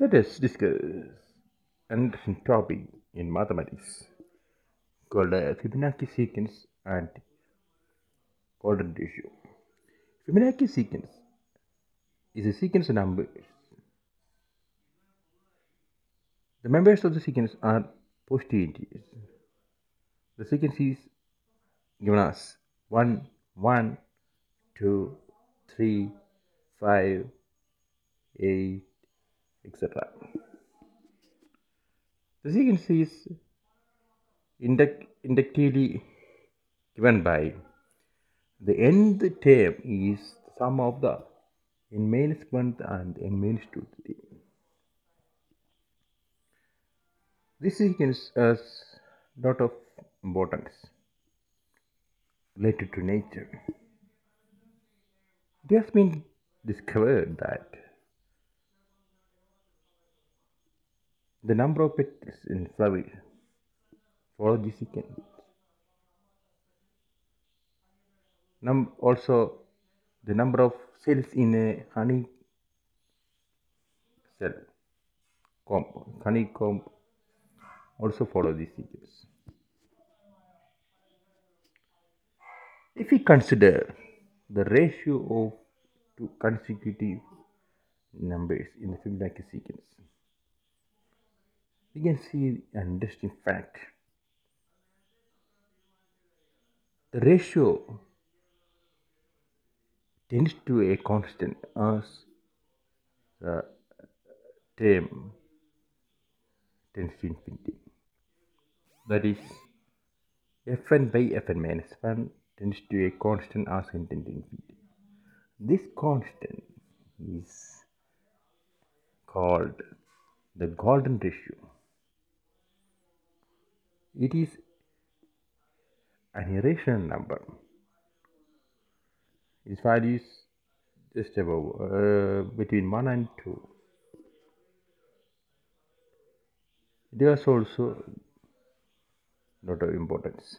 Let us discuss an interesting topic in mathematics called a Fibonacci sequence and golden ratio. Fibonacci sequence is a sequence of numbers. The members of the sequence are positive integers. The sequence is given as 1, 1, 2, 3, 5, 8, etc. The sequence is induct- inductively given by the nth term is the sum of the n minus 1 and n minus 2 term. This sequence has lot of importance related to nature. It has been discovered that the number of petals in flower follow the sequence. Num- also, the number of cells in a honey cell comb, honeycomb also follow this sequence. If we consider the ratio of two consecutive numbers in the Fibonacci sequence, we can see an interesting fact. The ratio tends to a constant as the term tends to infinity. That is, fn by fn minus 1 tends to a constant as n tends to infinity. This constant is called the golden ratio. It is an irrational number. Its value is just above uh, between 1 and 2. It has also not of importance.